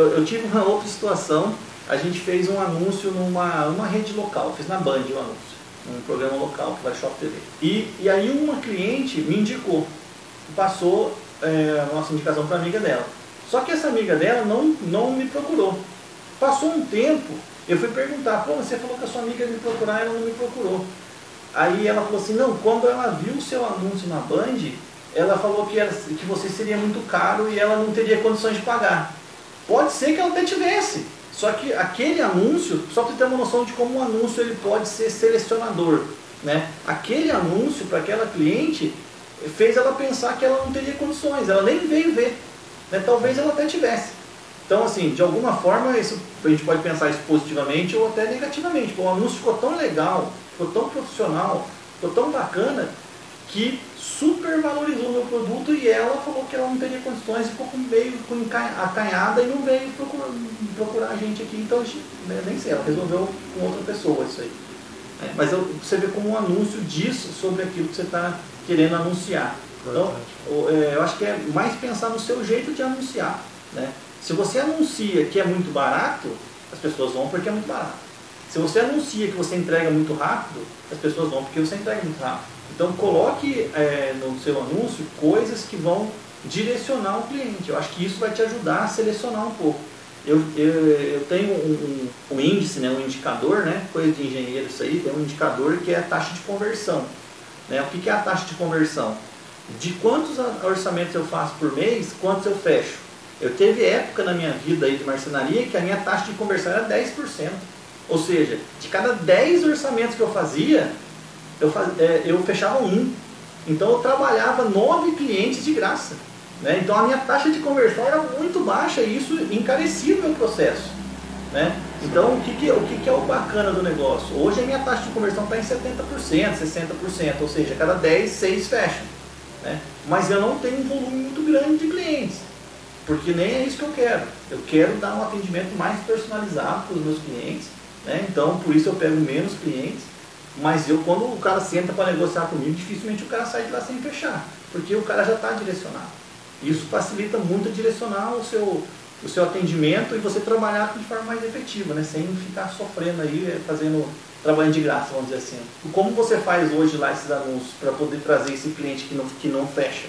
Eu, eu tive uma outra situação, a gente fez um anúncio numa uma rede local, fiz na Band o um anúncio, num programa local que vai Shop TV. E, e aí uma cliente me indicou, passou é, a nossa indicação para amiga dela. Só que essa amiga dela não, não me procurou. Passou um tempo, eu fui perguntar, pô, você falou que a sua amiga ia me procurar, ela não me procurou. Aí ela falou assim, não, quando ela viu o seu anúncio na Band, ela falou que, era, que você seria muito caro e ela não teria condições de pagar. Pode ser que ela até tivesse, só que aquele anúncio, só para ter uma noção de como um anúncio ele pode ser selecionador. Né? Aquele anúncio para aquela cliente fez ela pensar que ela não teria condições, ela nem veio ver. Né? Talvez ela até tivesse. Então, assim, de alguma forma, isso, a gente pode pensar isso positivamente ou até negativamente. o anúncio ficou tão legal, ficou tão profissional, ficou tão bacana, que super valorizou o meu produto e ela falou que ela não teria condições e ficou meio acanhada e não veio procurar, procurar a gente aqui. Então, né, nem sei, ela resolveu com outra pessoa isso aí. É, mas eu, você vê como um anúncio disso sobre aquilo que você está querendo anunciar. Então, é, eu acho que é mais pensar no seu jeito de anunciar. Né? Se você anuncia que é muito barato, as pessoas vão porque é muito barato. Se você anuncia que você entrega muito rápido, as pessoas vão porque você entrega muito rápido. Então coloque é, no seu anúncio coisas que vão direcionar o cliente. Eu acho que isso vai te ajudar a selecionar um pouco. Eu, eu, eu tenho um, um, um, índice, né, um indicador, né, coisa de engenheiro isso aí, tem um indicador que é a taxa de conversão. Né? O que, que é a taxa de conversão? De quantos orçamentos eu faço por mês, quantos eu fecho. Eu teve época na minha vida aí de marcenaria que a minha taxa de conversão era 10%. Ou seja, de cada 10 orçamentos que eu fazia, eu, faz, é, eu fechava um. Então eu trabalhava nove clientes de graça. Né? Então a minha taxa de conversão era muito baixa e isso encarecia o meu processo. Né? Então o, que, que, o que, que é o bacana do negócio? Hoje a minha taxa de conversão está em 70%, 60%, ou seja, cada 10, 6 fecham. Né? Mas eu não tenho um volume muito grande de clientes, porque nem é isso que eu quero. Eu quero dar um atendimento mais personalizado para os meus clientes, né? então por isso eu pego menos clientes, mas eu quando o cara senta para negociar comigo, dificilmente o cara sai de lá sem fechar, porque o cara já está direcionado. Isso facilita muito direcionar o seu, o seu atendimento e você trabalhar de forma mais efetiva, né? sem ficar sofrendo aí, eh, fazendo trabalho de graça, vamos dizer assim. Como você faz hoje lá esses anúncios para poder trazer esse cliente que não, que não fecha?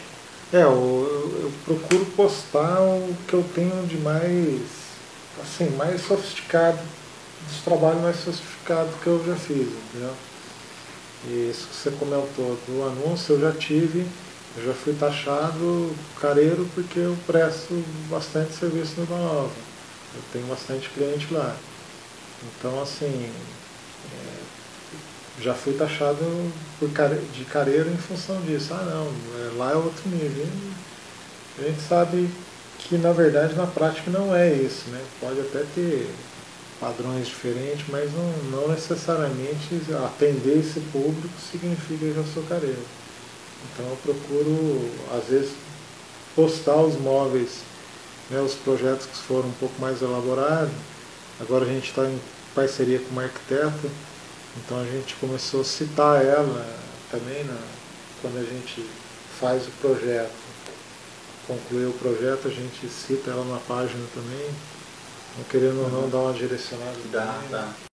É, eu, eu, procuro postar o que eu tenho de mais, assim, mais sofisticado, dos trabalhos mais sofisticados que eu já fiz, entendeu? E isso que você comentou do anúncio, eu já tive eu já fui taxado careiro porque eu presto bastante serviço no Nova. Eu tenho bastante cliente lá. Então, assim, é, já fui taxado por de careiro em função disso. Ah, não, é, lá é outro nível. E a gente sabe que, na verdade, na prática não é isso. Né? Pode até ter padrões diferentes, mas não, não necessariamente atender esse público significa que eu sou careiro. Então eu procuro, às vezes, postar os móveis, né, os projetos que foram um pouco mais elaborados. Agora a gente está em parceria com uma arquiteta, então a gente começou a citar ela também quando a gente faz o projeto. Concluir o projeto, a gente cita ela na página também. Não querendo ou não dar uma direcionada. Dá, dá.